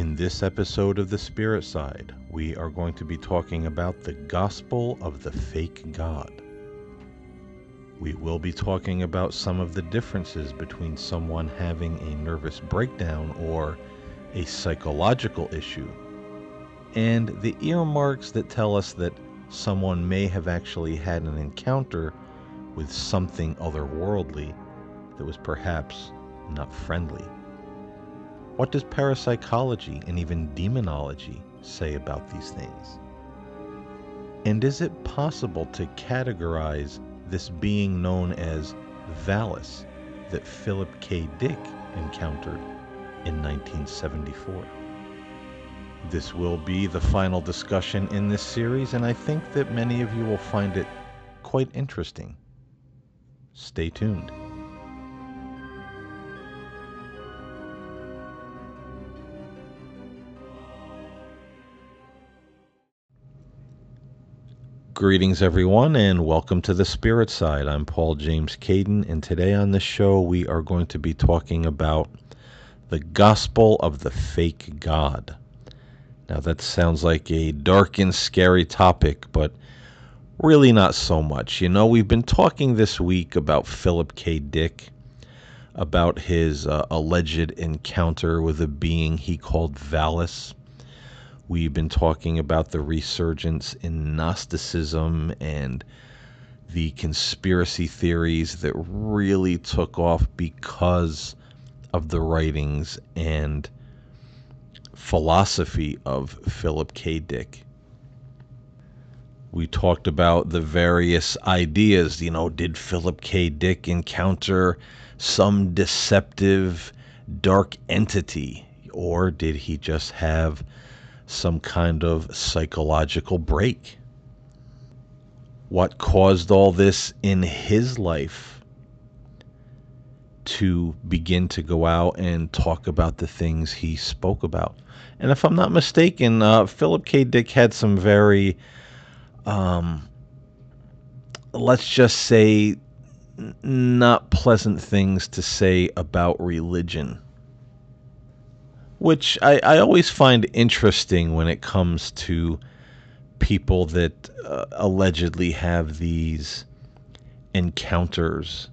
In this episode of The Spirit Side, we are going to be talking about the gospel of the fake God. We will be talking about some of the differences between someone having a nervous breakdown or a psychological issue, and the earmarks that tell us that someone may have actually had an encounter with something otherworldly that was perhaps not friendly. What does parapsychology and even demonology say about these things? And is it possible to categorize this being known as Valis that Philip K. Dick encountered in 1974? This will be the final discussion in this series, and I think that many of you will find it quite interesting. Stay tuned. Greetings, everyone, and welcome to the Spirit Side. I'm Paul James Caiden, and today on the show we are going to be talking about the gospel of the fake God. Now, that sounds like a dark and scary topic, but really not so much. You know, we've been talking this week about Philip K. Dick, about his uh, alleged encounter with a being he called Valis We've been talking about the resurgence in Gnosticism and the conspiracy theories that really took off because of the writings and philosophy of Philip K. Dick. We talked about the various ideas. You know, did Philip K. Dick encounter some deceptive dark entity, or did he just have some kind of psychological break. What caused all this in his life to begin to go out and talk about the things he spoke about? And if I'm not mistaken, uh, Philip K. Dick had some very, um, let's just say, not pleasant things to say about religion which I, I always find interesting when it comes to people that uh, allegedly have these encounters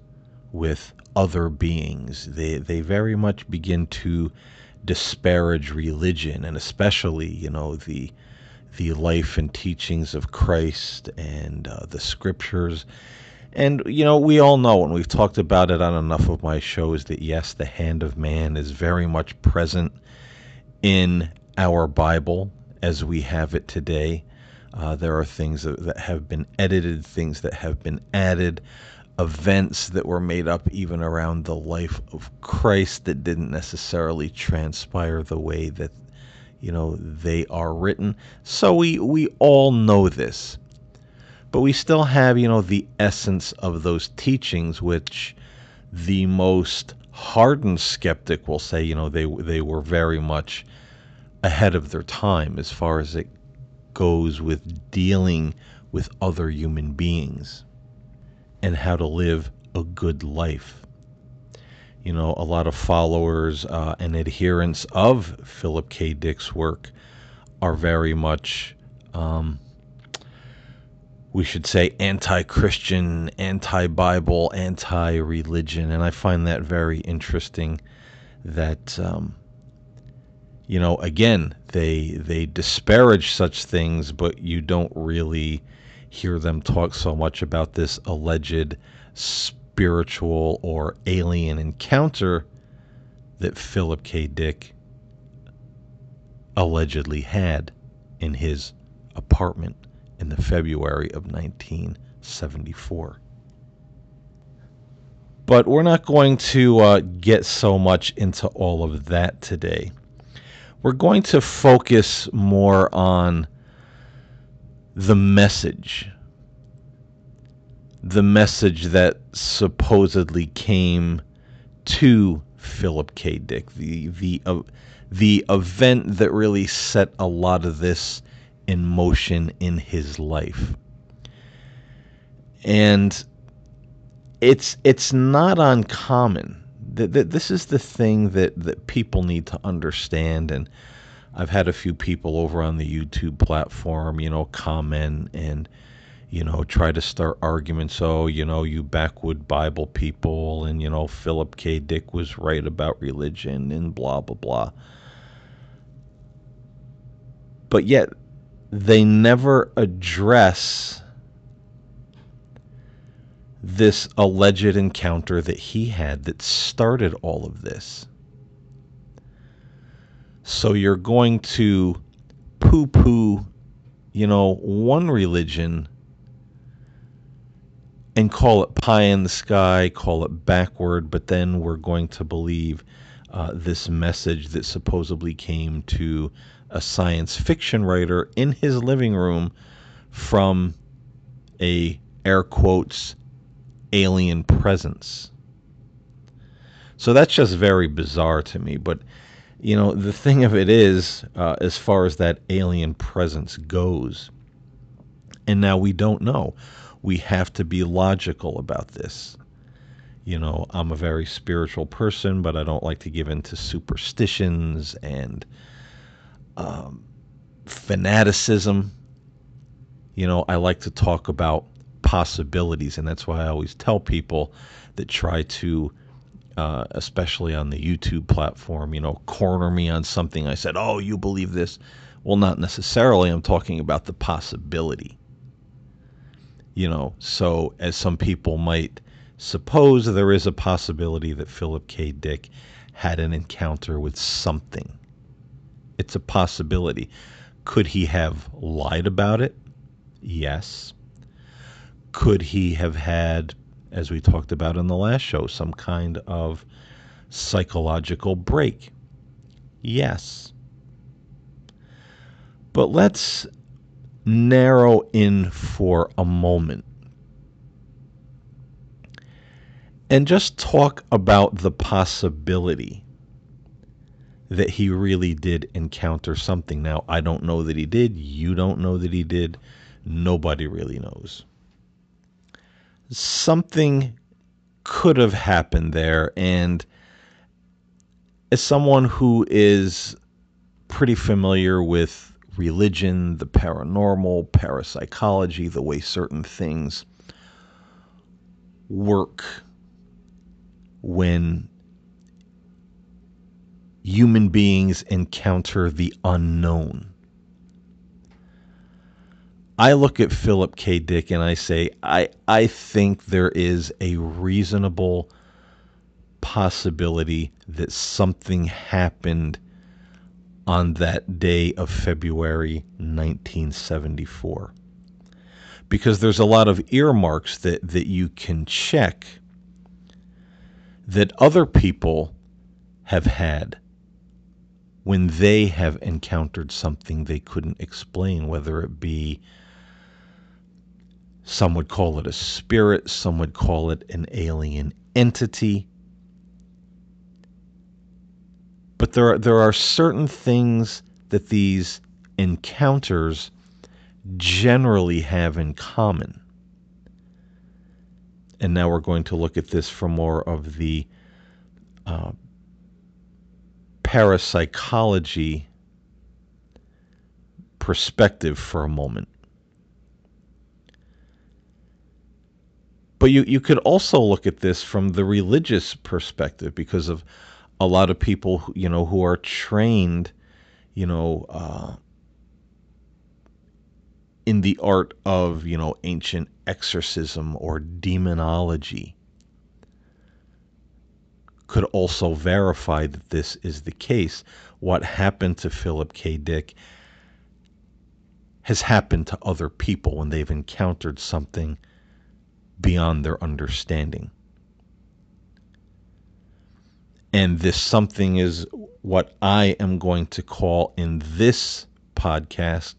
with other beings. They they very much begin to disparage religion and especially you know the the life and teachings of Christ and uh, the scriptures. And you know, we all know, and we've talked about it on enough of my shows, that yes, the hand of man is very much present in our Bible as we have it today. Uh, there are things that, that have been edited, things that have been added, events that were made up even around the life of Christ that didn't necessarily transpire the way that you know they are written. So we we all know this. But we still have, you know, the essence of those teachings which the most hardened skeptic will say, you know, they they were very much ahead of their time as far as it goes with dealing with other human beings and how to live a good life. You know, a lot of followers uh, and adherents of Philip K. Dick's work are very much, um, we should say, anti Christian, anti Bible, anti religion. And I find that very interesting that. Um, you know, again, they they disparage such things, but you don't really hear them talk so much about this alleged spiritual or alien encounter that Philip K. Dick allegedly had in his apartment in the February of 1974. But we're not going to uh, get so much into all of that today we're going to focus more on the message. The message that supposedly came to Philip K. Dick, the the uh, the event that really set a lot of this in motion in his life. And it's it's not uncommon this is the thing that, that people need to understand. And I've had a few people over on the YouTube platform, you know, comment and you know, try to start arguments. Oh, you know, you backwood Bible people, and you know, Philip K. Dick was right about religion, and blah blah blah. But yet, they never address this alleged encounter that he had that started all of this. So you're going to poo poo, you know, one religion and call it pie in the sky, call it backward, but then we're going to believe uh, this message that supposedly came to a science fiction writer in his living room from a air quotes alien presence. So that's just very bizarre to me. But, you know, the thing of it is, uh, as far as that alien presence goes, and now we don't know we have to be logical about this. You know, I'm a very spiritual person, but I don't like to give in to superstitions and um, fanaticism. You know, I like to talk about possibilities, and that's why I always tell people that try to, uh, especially on the YouTube platform, you know, corner me on something. I said, "Oh, you believe this?" Well, not necessarily. I'm talking about the possibility you know, so as some people might suppose, there is a possibility that Philip K. Dick had an encounter with something. It's a possibility. Could he have lied about it? Yes. Could he have had, as we talked about in the last show, some kind of psychological break? Yes. But let's narrow in for a moment and just talk about the possibility that he really did encounter something. Now, I don't know that he did. You don't know that he did. Nobody really knows. Something could have happened there. And as someone who is pretty familiar with religion, the paranormal, parapsychology, the way certain things work when human beings encounter the unknown. I look at Philip K. Dick and I say, I, I think there is a reasonable possibility that something happened on that day of February 1974. Because there's a lot of earmarks that, that you can check that other people have had when they have encountered something they couldn't explain, whether it be some would call it a spirit, some would call it an alien entity, but there are, there are certain things that these encounters generally have in common. And now we're going to look at this from more of the uh, parapsychology perspective for a moment. But you, you could also look at this from the religious perspective because of a lot of people, you know, who are trained, you know, uh, in the art of, you know, ancient exorcism or demonology could also verify that this is the case. What happened to Philip K. Dick has happened to other people when they've encountered something beyond their understanding. And this something is what I am going to call in this podcast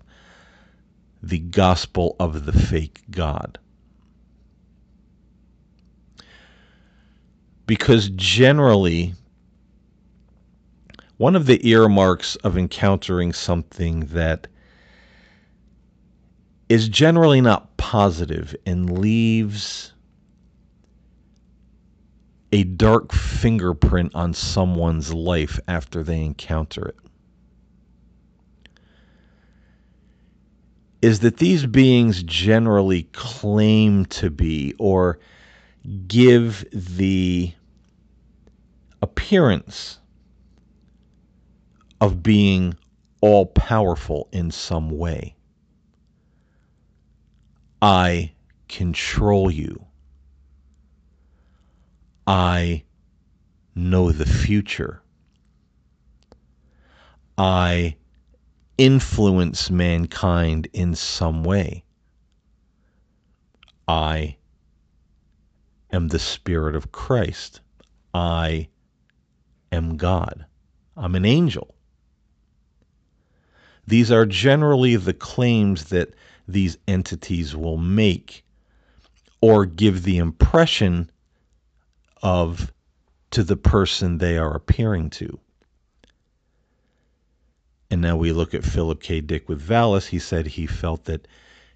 the gospel of the fake God. Because generally, one of the earmarks of encountering something that is generally not positive and leaves a dark fingerprint on someone's life after they encounter it. is that these beings generally claim to be or give the appearance of being all powerful in some way. I control you. I know the future. I influence mankind in some way. I am the Spirit of Christ. I am God. I'm an angel. These are generally the claims that these entities will make or give the impression of to the person they are appearing to. And now we look at Philip K. Dick with Valis. He said he felt that,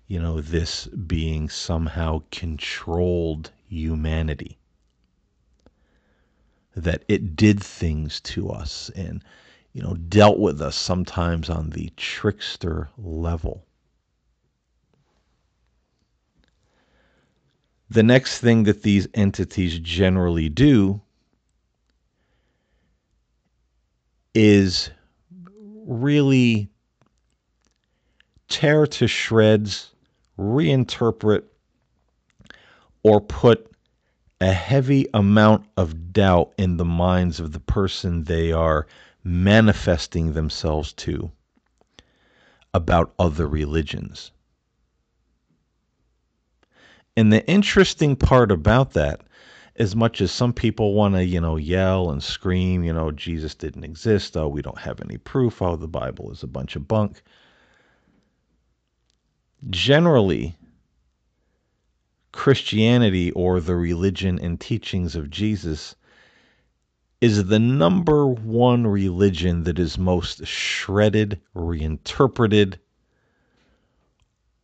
you know, this being somehow controlled humanity, that it did things to us and, you know, dealt with us sometimes on the trickster level. The next thing that these entities generally do is really tear to shreds, reinterpret, or put a heavy amount of doubt in the minds of the person they are manifesting themselves to about other religions. And the interesting part about that, as much as some people want to, you know, yell and scream, you know, Jesus didn't exist, oh, we don't have any proof, oh, the Bible is a bunch of bunk. Generally, Christianity or the religion and teachings of Jesus is the number one religion that is most shredded, reinterpreted,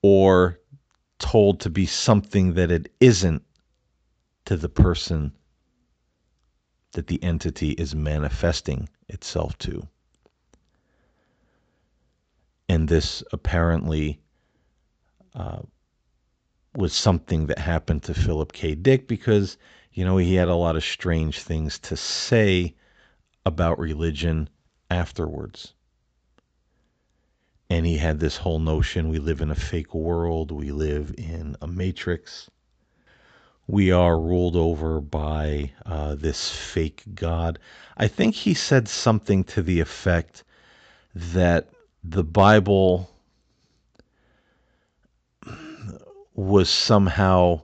or told to be something that it isn't to the person that the entity is manifesting itself to. And this apparently uh, was something that happened to Philip K. Dick because, you know, he had a lot of strange things to say about religion afterwards and he had this whole notion we live in a fake world, we live in a matrix. We are ruled over by uh, this fake God. I think he said something to the effect that the Bible was somehow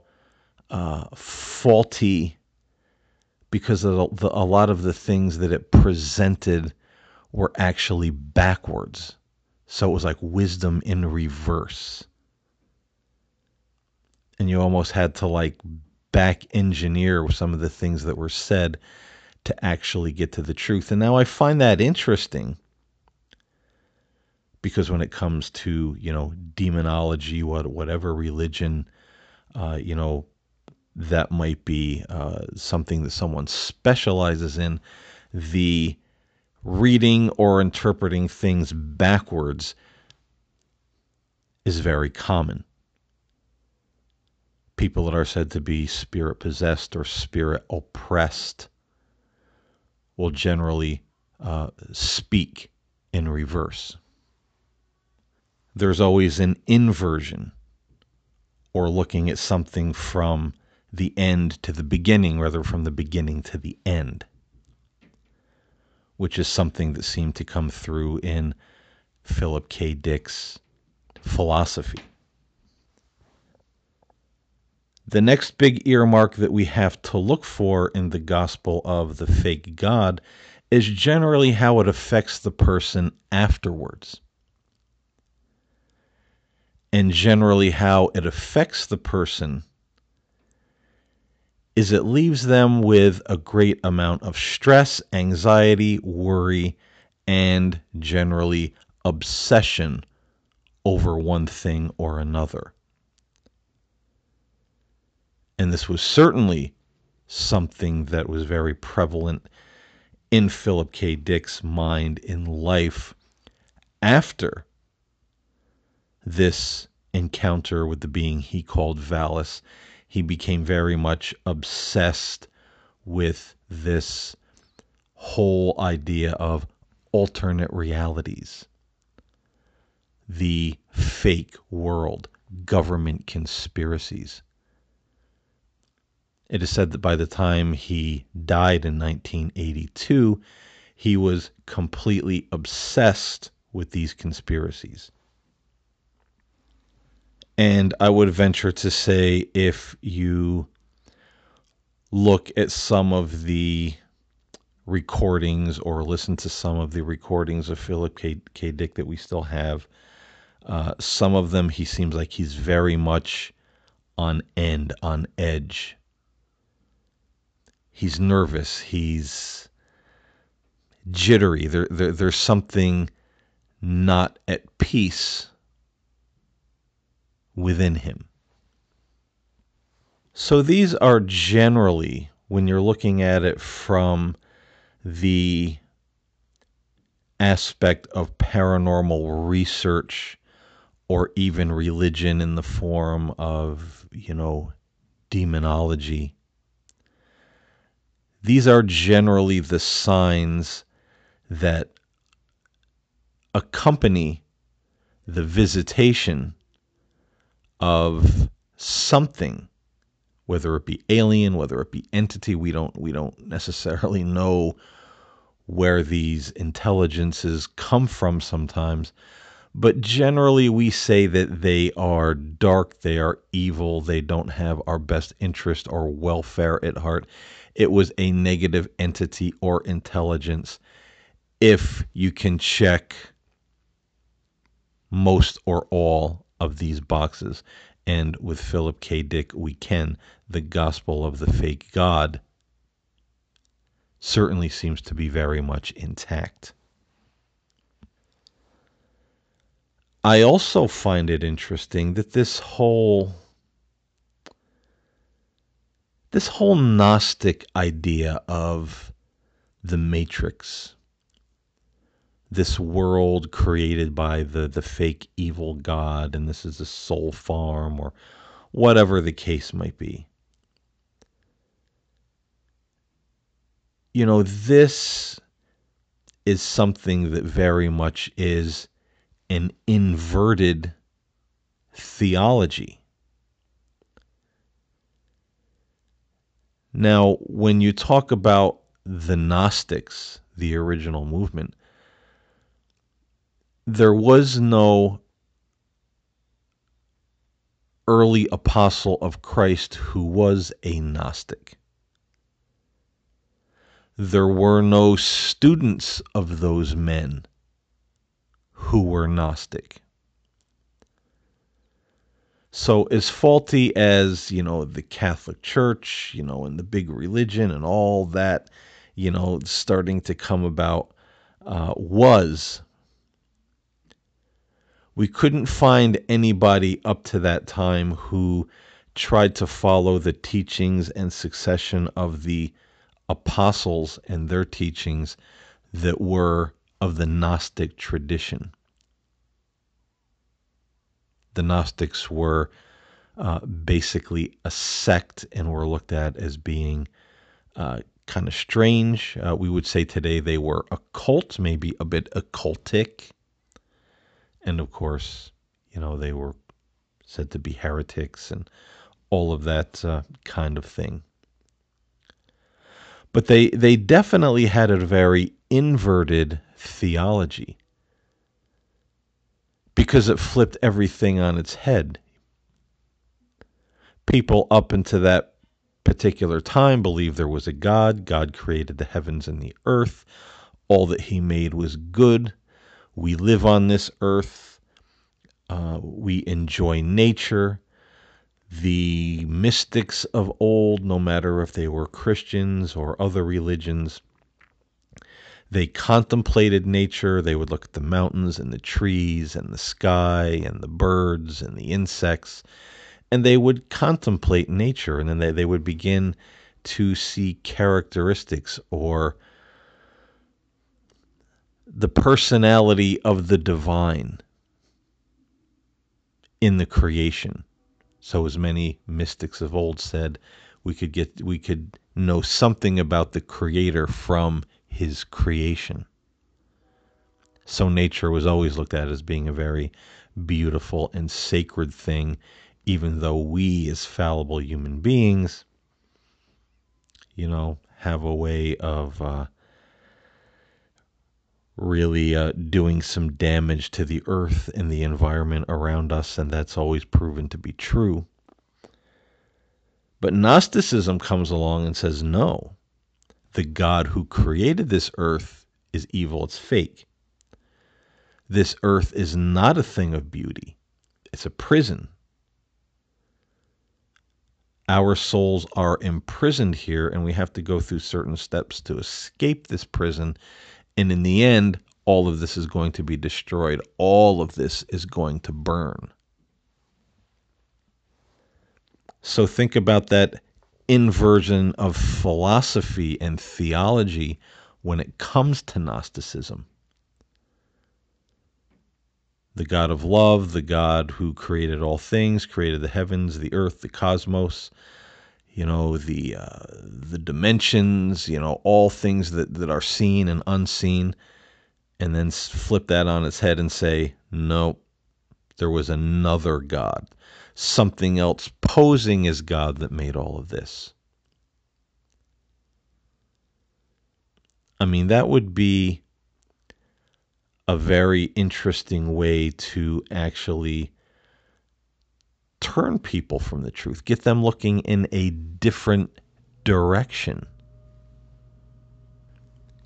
uh, faulty because of the, a lot of the things that it presented were actually backwards so it was like wisdom in reverse. And you almost had to like back engineer some of the things that were said to actually get to the truth. And now I find that interesting because when it comes to, you know, demonology, what whatever religion, uh, you know, that might be uh, something that someone specializes in, the reading or interpreting things backwards is very common. People that are said to be spirit possessed or spirit oppressed will generally uh, speak in reverse. There's always an inversion or looking at something from the end to the beginning rather from the beginning to the end which is something that seemed to come through in Philip K. Dick's philosophy. The next big earmark that we have to look for in the gospel of the fake God is generally how it affects the person afterwards. And generally, how it affects the person is it leaves them with a great amount of stress, anxiety, worry, and generally obsession over one thing or another. And this was certainly something that was very prevalent in Philip K. Dick's mind in life after this encounter with the being he called Valis, he became very much obsessed with this whole idea of alternate realities, the fake world, government conspiracies. It is said that by the time he died in 1982, he was completely obsessed with these conspiracies. And I would venture to say if you look at some of the recordings or listen to some of the recordings of Philip K. K. Dick that we still have, uh, some of them he seems like he's very much on end, on edge. He's nervous. He's jittery. There, there, there's something not at peace within him. So these are generally, when you're looking at it from the aspect of paranormal research or even religion in the form of, you know, demonology. These are generally the signs that accompany the visitation of something whether it be alien whether it be entity we don't we don't necessarily know where these intelligences come from sometimes but generally we say that they are dark they are evil they don't have our best interest or welfare at heart. It was a negative entity or intelligence. If you can check most or all of these boxes. And with Philip K. Dick, we can. The gospel of the fake God certainly seems to be very much intact. I also find it interesting that this whole this whole gnostic idea of the matrix this world created by the the fake evil god and this is a soul farm or whatever the case might be. You know this is something that very much is an inverted theology. Now when you talk about the gnostics the original movement there was no early apostle of Christ who was a Gnostic. There were no students of those men who were Gnostic. So, as faulty as, you know, the Catholic Church, you know, and the big religion and all that, you know, starting to come about uh, was we couldn't find anybody up to that time who tried to follow the teachings and succession of the apostles and their teachings that were of the Gnostic tradition. The Gnostics were uh, basically a sect and were looked at as being uh, kind of strange. Uh, we would say today they were a cult, maybe a bit occultic. And of course, you know, they were said to be heretics and all of that uh, kind of thing. But they, they definitely had a very inverted theology because it flipped everything on its head. People up into that particular time believed there was a God. God created the heavens and the earth. All that He made was good. We live on this earth. Uh, we enjoy nature. The mystics of old, no matter if they were Christians or other religions, they contemplated nature. They would look at the mountains and the trees and the sky and the birds and the insects, and they would contemplate nature. And then they, they would begin to see characteristics or the personality of the divine in the creation. So as many mystics of old said, we could get we could know something about the creator from his creation. So nature was always looked at as being a very beautiful and sacred thing, even though we as fallible human beings, you know, have a way of uh, really uh, doing some damage to the earth and the environment around us, and that's always proven to be true. But Gnosticism comes along and says, no, the God who created this earth is evil, it's fake. This earth is not a thing of beauty, it's a prison. Our souls are imprisoned here, and we have to go through certain steps to escape this prison. And in the end, all of this is going to be destroyed. All of this is going to burn. So think about that inversion of philosophy and theology when it comes to Gnosticism. The God of love, the God who created all things, created the heavens, the earth, the cosmos, you know, the uh, the dimensions, you know, all things that, that are seen and unseen, and then flip that on its head and say, no, there was another God something else posing as God that made all of this. I mean, that would be a very interesting way to actually turn people from the truth, get them looking in a different direction,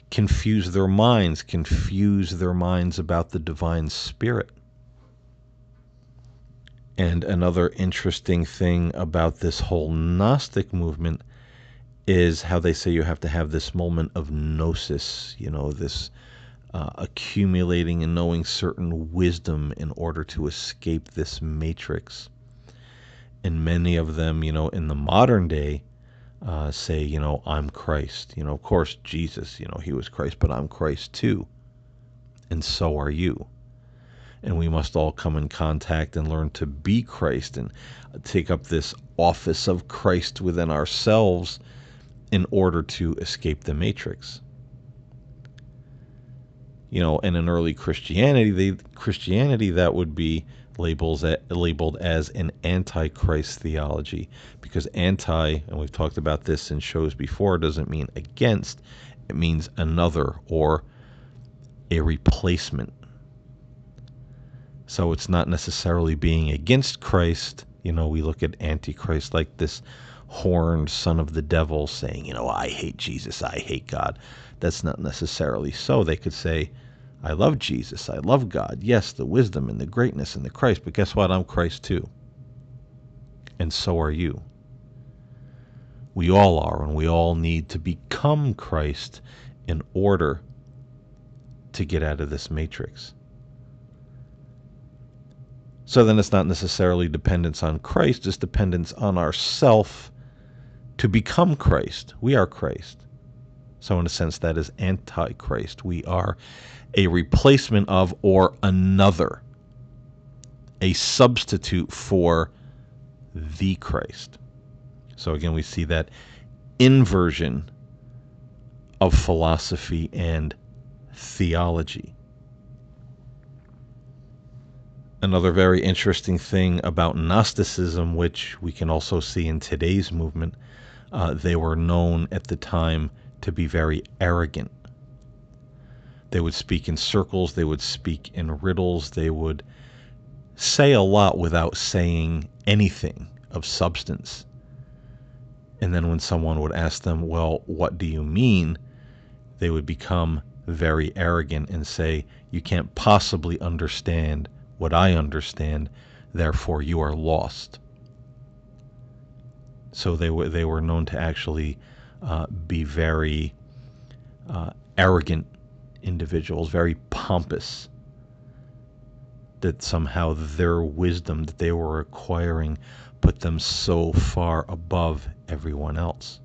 confuse their minds, confuse their minds about the divine spirit. And another interesting thing about this whole Gnostic movement is how they say you have to have this moment of gnosis, you know, this uh, accumulating and knowing certain wisdom in order to escape this matrix. And many of them, you know, in the modern day, uh, say, you know, I'm Christ. You know, of course, Jesus, you know, he was Christ, but I'm Christ too. And so are you and we must all come in contact and learn to be Christ and take up this office of Christ within ourselves in order to escape the matrix. You know, in an early Christianity, they, Christianity that would be labels labeled as an antichrist theology because anti, and we've talked about this in shows before, doesn't mean against; it means another or a replacement so it's not necessarily being against Christ. You know, we look at Antichrist like this horned son of the devil saying, you know, I hate Jesus, I hate God. That's not necessarily so. They could say, I love Jesus, I love God. Yes, the wisdom and the greatness and the Christ, but guess what? I'm Christ too. And so are you. We all are, and we all need to become Christ in order to get out of this matrix. So then it's not necessarily dependence on Christ, it's dependence on ourself to become Christ. We are Christ. So, in a sense, that is antichrist. We are a replacement of or another, a substitute for the Christ. So, again, we see that inversion of philosophy and theology. Another very interesting thing about Gnosticism, which we can also see in today's movement, uh, they were known at the time to be very arrogant. They would speak in circles, they would speak in riddles, they would say a lot without saying anything of substance. And then when someone would ask them, Well, what do you mean? they would become very arrogant and say, You can't possibly understand what I understand, therefore you are lost. So they were they were known to actually uh, be very uh, arrogant individuals, very pompous. That somehow their wisdom that they were acquiring put them so far above everyone else.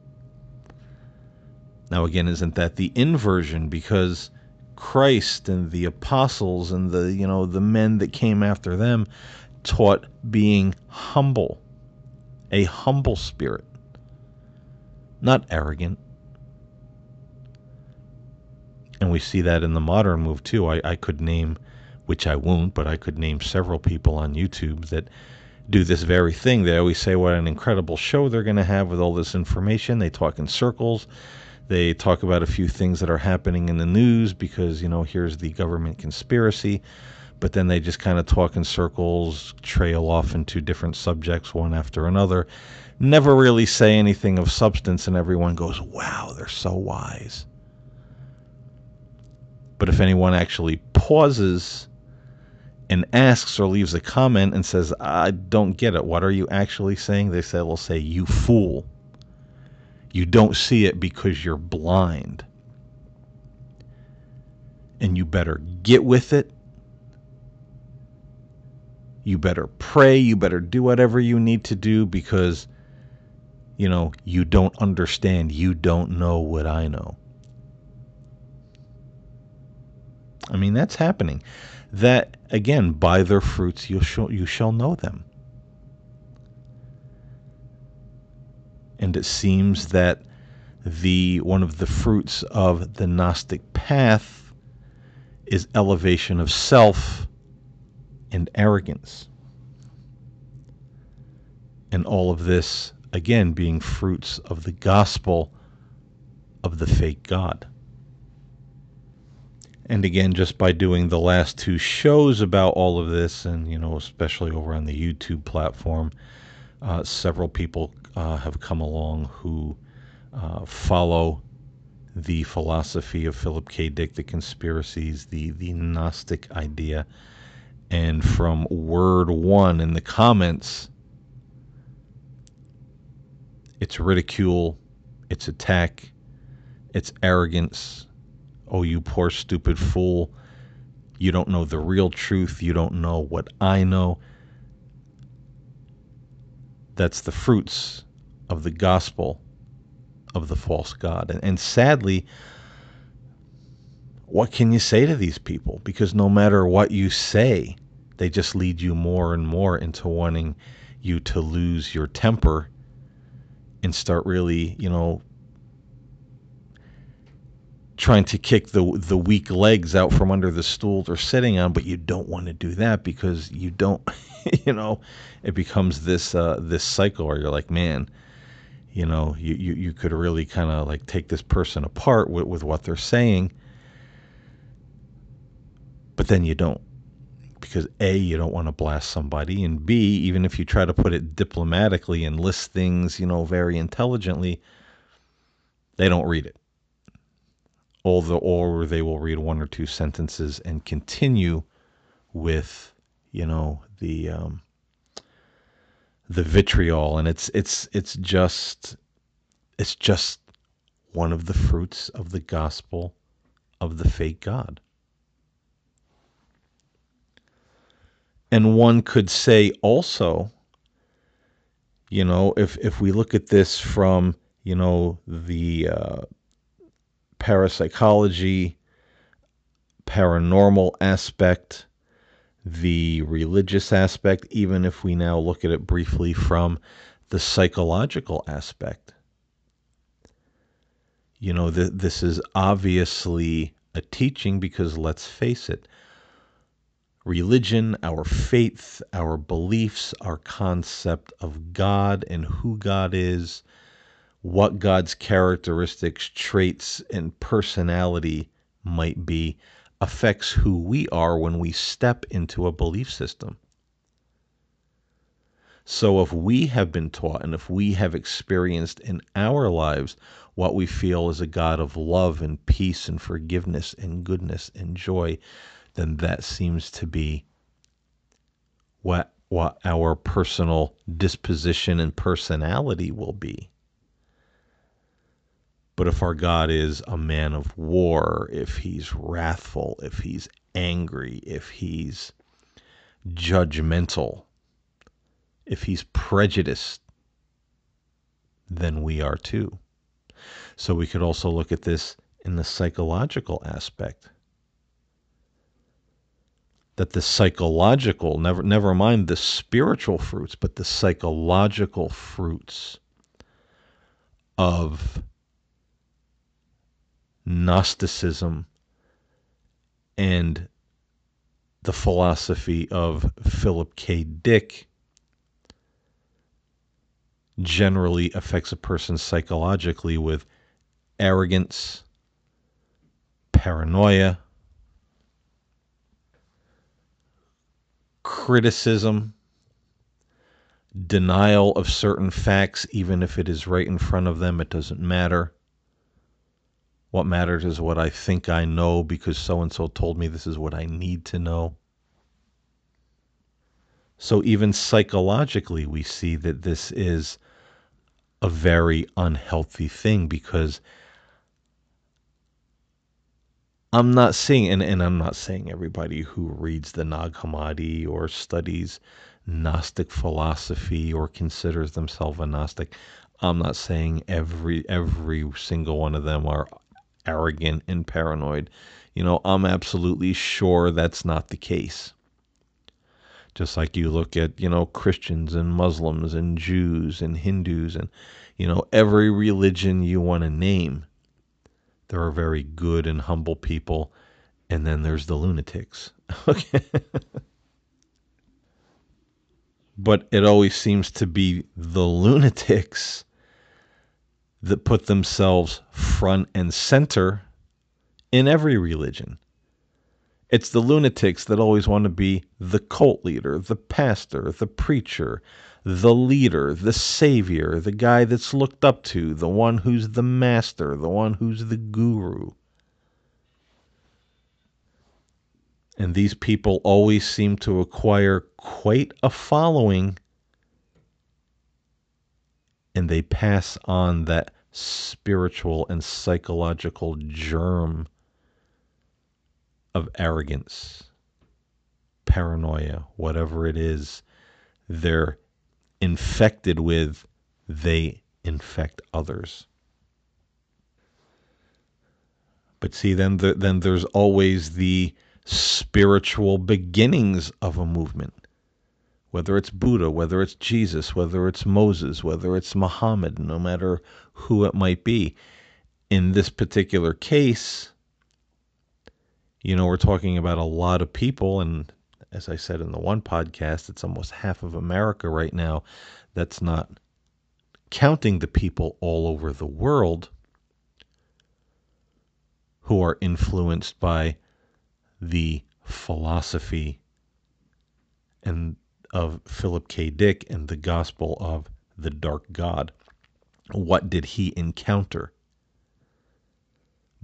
Now, again, isn't that the inversion? Because Christ and the apostles and the you know the men that came after them taught being humble, a humble spirit, not arrogant. And we see that in the modern move too. I, I could name, which I won't, but I could name several people on YouTube that do this very thing. They always say what an incredible show they're going to have with all this information. They talk in circles. They talk about a few things that are happening in the news because, you know, here's the government conspiracy. But then they just kind of talk in circles, trail off into different subjects one after another. Never really say anything of substance, and everyone goes, wow, they're so wise. But if anyone actually pauses and asks or leaves a comment and says, I don't get it, what are you actually saying? They say, they'll say, you fool. You don't see it because you're blind. And you better get with it. You better pray. You better do whatever you need to do because, you know, you don't understand. You don't know what I know. I mean, that's happening. That, again, by their fruits you shall, you shall know them. and it seems that the one of the fruits of the Gnostic path is elevation of self and arrogance. And all of this, again, being fruits of the gospel of the fake God. And again, just by doing the last two shows about all of this, and, you know, especially over on the YouTube platform, uh, several people uh, have come along who uh, follow the philosophy of Philip K. Dick, the conspiracies, the, the Gnostic idea. And from word one in the comments, it's ridicule, it's attack, it's arrogance. Oh, you poor stupid fool. You don't know the real truth. You don't know what I know. That's the fruits of the gospel of the false God. And, and sadly, what can you say to these people? Because no matter what you say, they just lead you more and more into wanting you to lose your temper and start really, you know, trying to kick the the weak legs out from under the stool they're sitting on, but you don't want to do that because you don't, you know, it becomes this uh, this cycle where you're like, man, you know, you you, you could really kind of like take this person apart with, with what they're saying, but then you don't because a you don't want to blast somebody and b even if you try to put it diplomatically and list things you know very intelligently they don't read it. Although or they will read one or two sentences and continue with you know the um, the vitriol and it's it's it's just it's just one of the fruits of the gospel of the fake god and one could say also you know if if we look at this from you know the uh, parapsychology, paranormal aspect, the religious aspect, even if we now look at it briefly from the psychological aspect. You know, th- this is obviously a teaching because let's face it, religion, our faith, our beliefs, our concept of God and who God is, what God's characteristics, traits, and personality might be affects who we are when we step into a belief system. So, if we have been taught and if we have experienced in our lives what we feel is a God of love and peace and forgiveness and goodness and joy, then that seems to be what, what our personal disposition and personality will be. But if our God is a man of war, if he's wrathful, if he's angry, if he's judgmental, if he's prejudiced, then we are too. So we could also look at this in the psychological aspect. That the psychological, never never mind the spiritual fruits, but the psychological fruits of Gnosticism and the philosophy of Philip K. Dick generally affects a person psychologically with arrogance, paranoia, criticism, denial of certain facts, even if it is right in front of them, it doesn't matter. What matters is what I think I know because so and so told me this is what I need to know. So, even psychologically, we see that this is a very unhealthy thing because I'm not saying, and, and I'm not saying everybody who reads the Nag Hammadi or studies Gnostic philosophy or considers themselves a Gnostic. I'm not saying every every single one of them are arrogant and paranoid. You know, I'm absolutely sure that's not the case. Just like you look at, you know, Christians and Muslims and Jews and Hindus and, you know, every religion you want to name. There are very good and humble people. And then there's the lunatics. Okay. but it always seems to be the lunatics that put themselves front and center in every religion. It's the lunatics that always want to be the cult leader, the pastor, the preacher, the leader, the savior, the guy that's looked up to, the one who's the master, the one who's the guru. And these people always seem to acquire quite a following and they pass on that spiritual and psychological germ of arrogance, paranoia, whatever it is they're infected with, they infect others. But see, then the, then there's always the spiritual beginnings of a movement whether it's Buddha, whether it's Jesus, whether it's Moses, whether it's Muhammad, no matter who it might be. In this particular case, you know, we're talking about a lot of people, and as I said in the one podcast, it's almost half of America right now. That's not counting the people all over the world who are influenced by the philosophy and of Philip K. Dick and the Gospel of the Dark God. What did he encounter?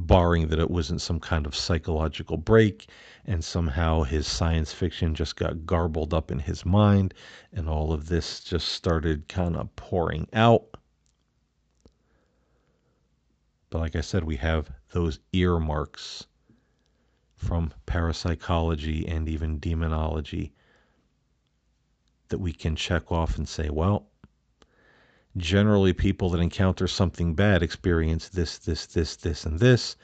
Barring that it wasn't some kind of psychological break and somehow his science fiction just got garbled up in his mind and all of this just started kind of pouring out. But like I said, we have those earmarks from parapsychology and even demonology that we can check off and say, well, generally people that encounter something bad experience this, this, this, this, and this.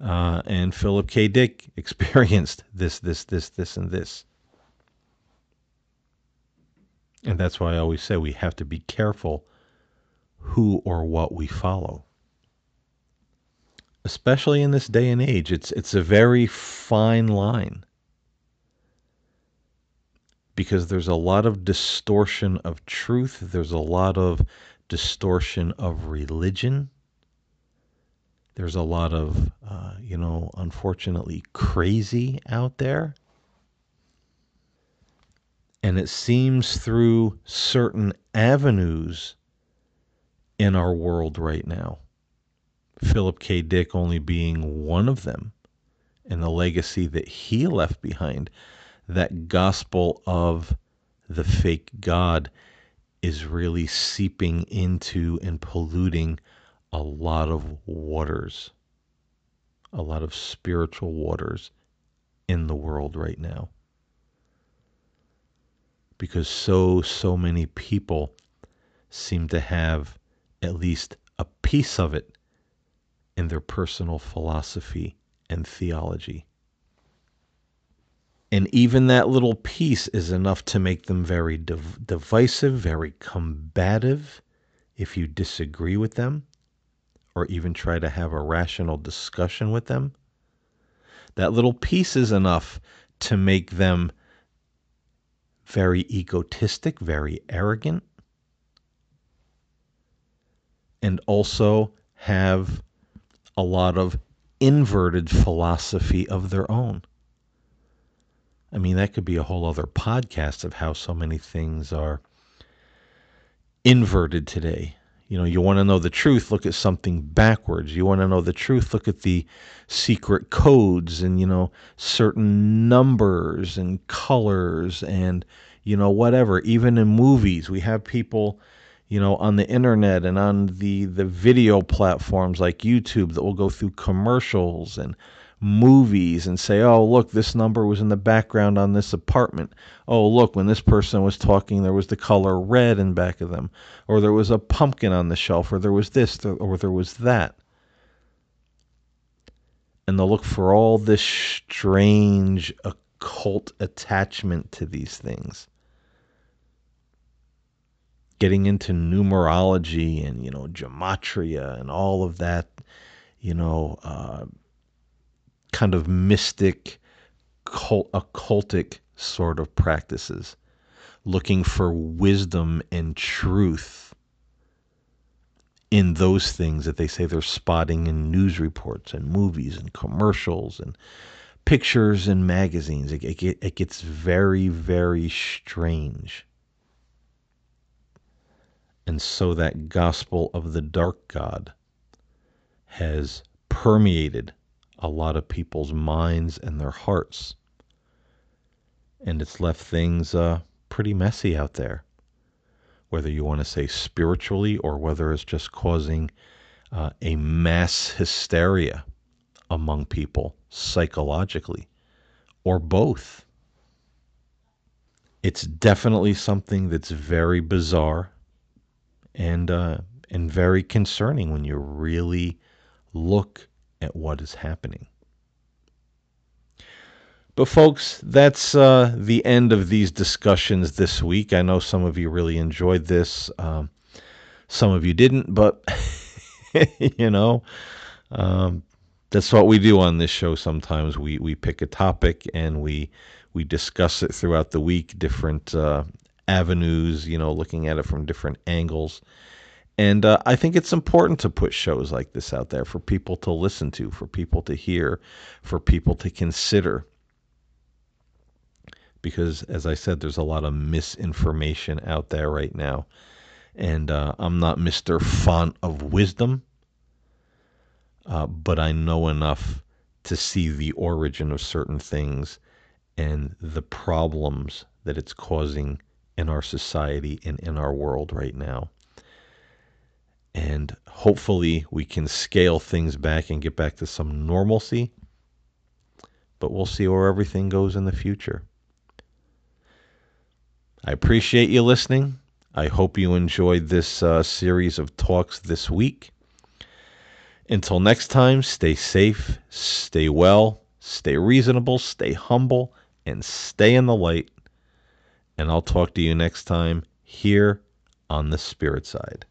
Uh, and Philip K. Dick experienced this, this, this, this, and this. And that's why I always say we have to be careful who or what we follow. Especially in this day and age, it's it's a very fine line because there's a lot of distortion of truth, there's a lot of distortion of religion. There's a lot of, uh, you know, unfortunately, crazy out there. And it seems through certain avenues in our world right now. Philip K. Dick only being one of them, and the legacy that he left behind that gospel of the fake God is really seeping into and polluting a lot of waters, a lot of spiritual waters in the world right now. Because so, so many people seem to have at least a piece of it in their personal philosophy and theology. And even that little piece is enough to make them very div- divisive, very combative if you disagree with them or even try to have a rational discussion with them. That little piece is enough to make them very egotistic, very arrogant, and also have a lot of inverted philosophy of their own. I mean, that could be a whole other podcast of how so many things are inverted today. You know, you want to know the truth, look at something backwards. You want to know the truth, look at the secret codes and, you know, certain numbers and colors and, you know, whatever. Even in movies, we have people, you know, on the internet and on the, the video platforms like YouTube that will go through commercials and movies and say, oh, look, this number was in the background on this apartment. Oh, look, when this person was talking, there was the color red in back of them, or there was a pumpkin on the shelf, or there was this, or there was that. And they'll look for all this strange occult attachment to these things. Getting into numerology and, you know, gematria and all of that, you know, uh, kind of mystic, cult, occultic sort of practices, looking for wisdom and truth in those things that they say they're spotting in news reports and movies and commercials and pictures and magazines. It, it, it gets very, very strange. And so that gospel of the dark God has permeated a lot of people's minds and their hearts. And it's left things uh, pretty messy out there, whether you want to say spiritually or whether it's just causing uh, a mass hysteria among people psychologically, or both. It's definitely something that's very bizarre and uh, and very concerning when you really look at what is happening. But, folks, that's uh, the end of these discussions this week. I know some of you really enjoyed this, um, some of you didn't, but, you know, um, that's what we do on this show sometimes. We, we pick a topic and we, we discuss it throughout the week, different uh, avenues, you know, looking at it from different angles. And uh, I think it's important to put shows like this out there for people to listen to, for people to hear, for people to consider. Because, as I said, there's a lot of misinformation out there right now. And uh, I'm not Mr. Font of Wisdom, uh, but I know enough to see the origin of certain things and the problems that it's causing in our society and in our world right now and hopefully we can scale things back and get back to some normalcy. But we'll see where everything goes in the future. I appreciate you listening. I hope you enjoyed this uh, series of talks this week. Until next time, stay safe, stay well, stay reasonable, stay humble, and stay in the light. And I'll talk to you next time here on the Spirit Side.